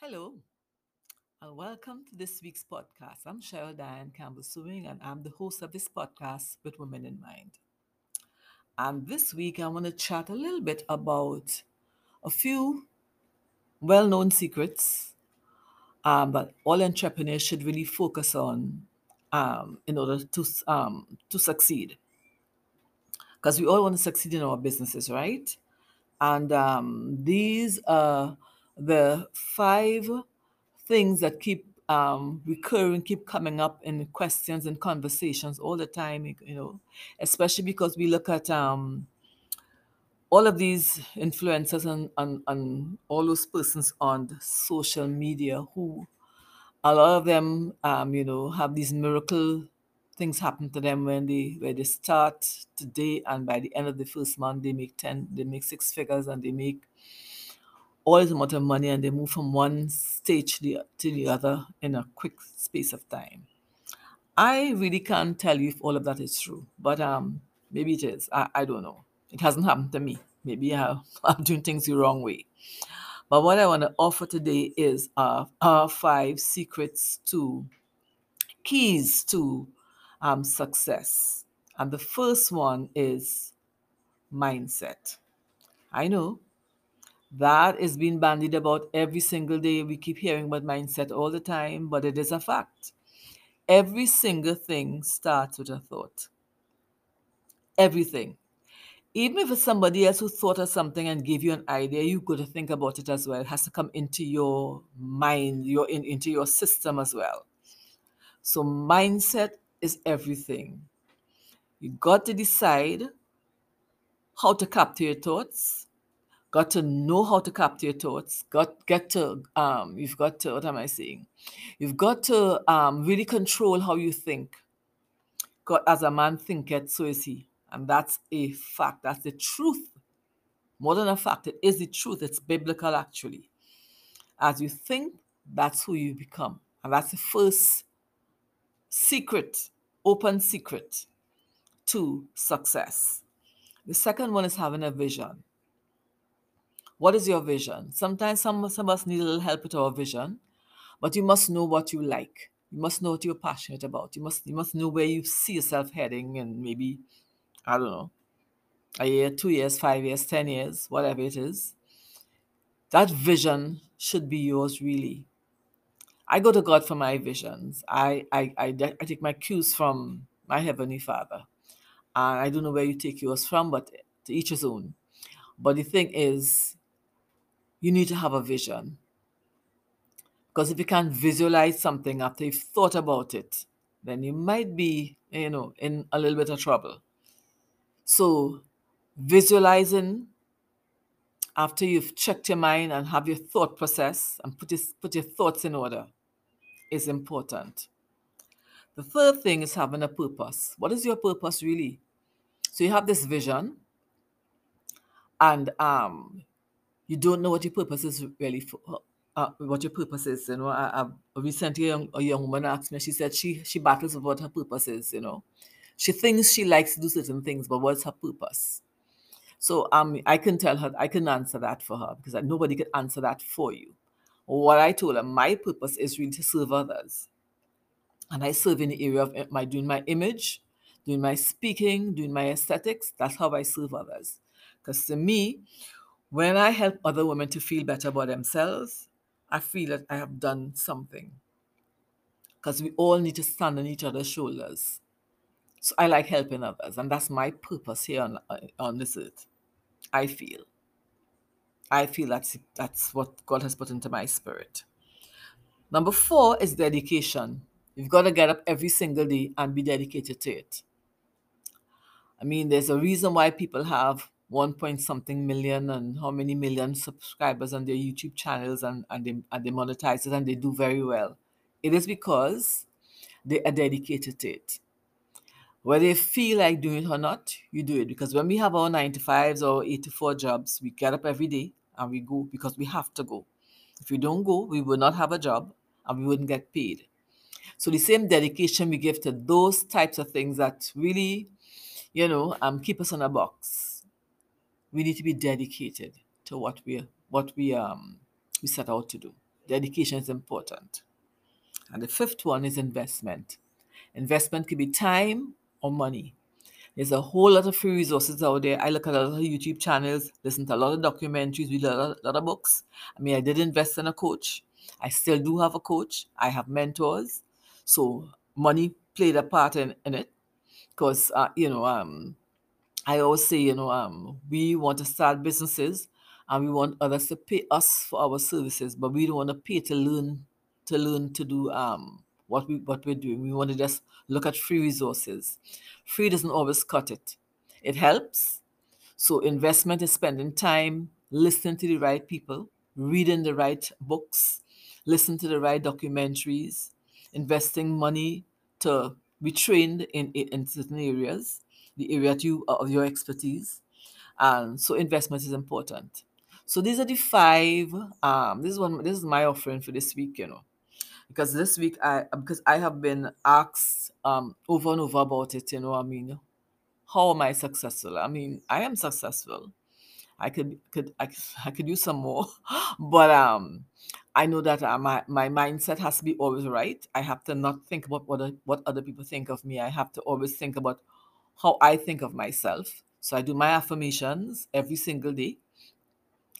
Hello, and welcome to this week's podcast. I'm Cheryl Diane Campbell Sewing, and I'm the host of this podcast with Women in Mind. And this week, I want to chat a little bit about a few well known secrets um, that all entrepreneurs should really focus on um, in order to, um, to succeed. Because we all want to succeed in our businesses, right? And um, these are the five things that keep um, recurring, keep coming up in questions and conversations all the time, you know, especially because we look at um, all of these influencers and, and, and all those persons on social media who a lot of them, um, you know, have these miracle things happen to them when they where they start today and by the end of the first month they make 10 they make six figures and they make this amount of money and they move from one stage to the, to the other in a quick space of time. I really can't tell you if all of that is true but um maybe it is. I, I don't know. It hasn't happened to me. Maybe I, i'm doing things the wrong way. But what i want to offer today is uh, our five secrets to keys to um, success. And the first one is mindset. I know that is being bandied about every single day. We keep hearing about mindset all the time, but it is a fact. Every single thing starts with a thought. Everything. Even if it's somebody else who thought of something and gave you an idea, you got to think about it as well. It has to come into your mind, your in, into your system as well. So mindset is everything. You got to decide how to capture your thoughts. Got to know how to capture your thoughts. Got get to um. You've got to. What am I saying? You've got to um really control how you think. God, as a man thinketh, so is he, and that's a fact. That's the truth. More than a fact, it is the truth. It's biblical actually. As you think, that's who you become, and that's the first secret, open secret to success. The second one is having a vision. What is your vision? Sometimes some, some of us need a little help with our vision, but you must know what you like. You must know what you're passionate about. You must you must know where you see yourself heading and maybe, I don't know, a year, two years, five years, ten years, whatever it is. That vision should be yours really. I go to God for my visions. I I, I, I take my cues from my Heavenly Father. And I don't know where you take yours from, but to each his own. But the thing is, you need to have a vision. Because if you can't visualize something after you've thought about it, then you might be, you know, in a little bit of trouble. So visualizing after you've checked your mind and have your thought process and put your, put your thoughts in order is important. The third thing is having a purpose. What is your purpose really? So you have this vision, and um, you don't know what your purpose is really for. Uh, what your purpose is, you know. I, I recently a young, a young woman asked me. She said she she battles with what her purpose is. You know, she thinks she likes to do certain things, but what's her purpose? So um, I can tell her, I can answer that for her because nobody can answer that for you. What I told her, my purpose is really to serve others and I serve in the area of my doing my image, doing my speaking, doing my aesthetics. That's how I serve others. Because to me, when I help other women to feel better about themselves, I feel that I have done something. Because we all need to stand on each other's shoulders. So I like helping others, and that's my purpose here on, on this earth. I feel. I feel that's that's what God has put into my spirit. Number four is dedication. You've got to get up every single day and be dedicated to it. I mean, there's a reason why people have one point something million and how many million subscribers on their YouTube channels and, and, they, and they monetize it and they do very well. It is because they are dedicated to it. Whether they feel like doing it or not, you do it. Because when we have our 95s or 84 jobs, we get up every day and we go because we have to go. If we don't go, we will not have a job and we wouldn't get paid. So the same dedication we give to those types of things that really, you know, um, keep us on a box. We need to be dedicated to what we what we um we set out to do. Dedication is important. And the fifth one is investment. Investment could be time or money. There's a whole lot of free resources out there. I look at a lot of YouTube channels, listen to a lot of documentaries, read a lot, a lot of books. I mean, I did invest in a coach. I still do have a coach. I have mentors. So money played a part in, in it because, uh, you know, um, I always say, you know, um, we want to start businesses and we want others to pay us for our services, but we don't want to pay to learn to learn to do um what we what we're doing. We want to just look at free resources. Free doesn't always cut it. It helps. So investment is spending time listening to the right people, reading the right books, listening to the right documentaries, investing money to be trained in in certain areas, the area you, of your expertise. And so investment is important. So these are the five. Um, this is one. This is my offering for this week. You know, because this week I because I have been asked um over and over about it. You know, I mean, how am I successful? I mean, I am successful. I could could I, I could use some more, but um, I know that uh, my my mindset has to be always right. I have to not think about what what other people think of me. I have to always think about how I think of myself. So I do my affirmations every single day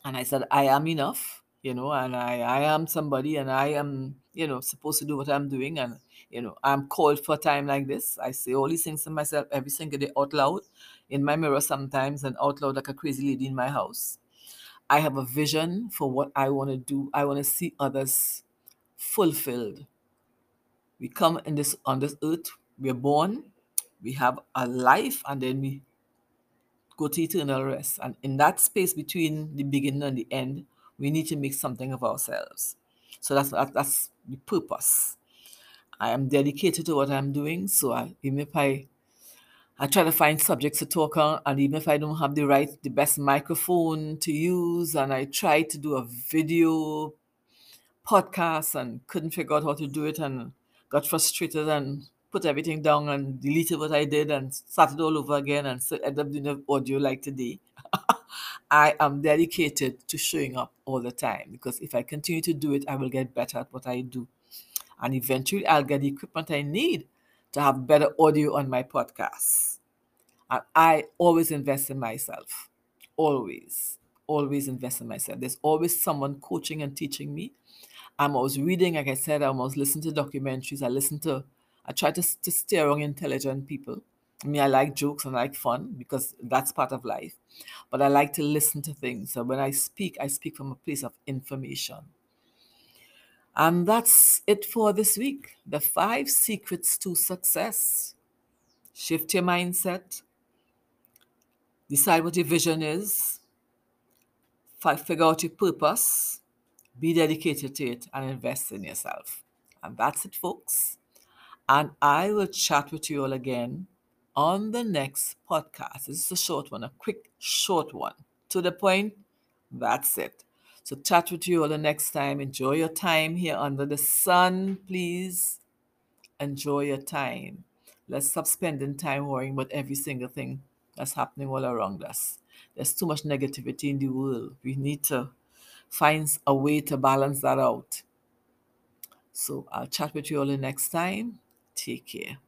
and I said, I am enough, you know, and I, I am somebody and I am, you know, supposed to do what I'm doing. And, you know, I'm called for a time like this. I say all these things to myself every single day out loud in my mirror sometimes and out loud like a crazy lady in my house. I have a vision for what I want to do. I want to see others fulfilled. We come in this on this earth, we're born, we have a life, and then we go to eternal rest. And in that space between the beginning and the end, we need to make something of ourselves. So that's that, that's the purpose. I am dedicated to what I'm doing. So I, even if I I try to find subjects to talk on, and even if I don't have the right, the best microphone to use, and I try to do a video podcast and couldn't figure out how to do it, and got frustrated and put everything down and deleted what I did and started all over again, and so ended up doing an audio like today. I am dedicated to showing up all the time because if I continue to do it, I will get better at what I do. And eventually, I'll get the equipment I need to have better audio on my podcast. And I always invest in myself. Always. Always invest in myself. There's always someone coaching and teaching me. I'm always reading, like I said, I'm always listening to documentaries. I listen to, I try to, to stay around intelligent people. I mean, I like jokes and I like fun because that's part of life. But I like to listen to things. So when I speak, I speak from a place of information. And that's it for this week. The five secrets to success. Shift your mindset, decide what your vision is, figure out your purpose, be dedicated to it, and invest in yourself. And that's it, folks. And I will chat with you all again on the next podcast. This is a short one, a quick, short one. To the point, that's it. So, chat with you all the next time. Enjoy your time here under the sun, please. Enjoy your time. Let's stop spending time worrying about every single thing that's happening all around us. There's too much negativity in the world. We need to find a way to balance that out. So I'll chat with you all the next time. Take care.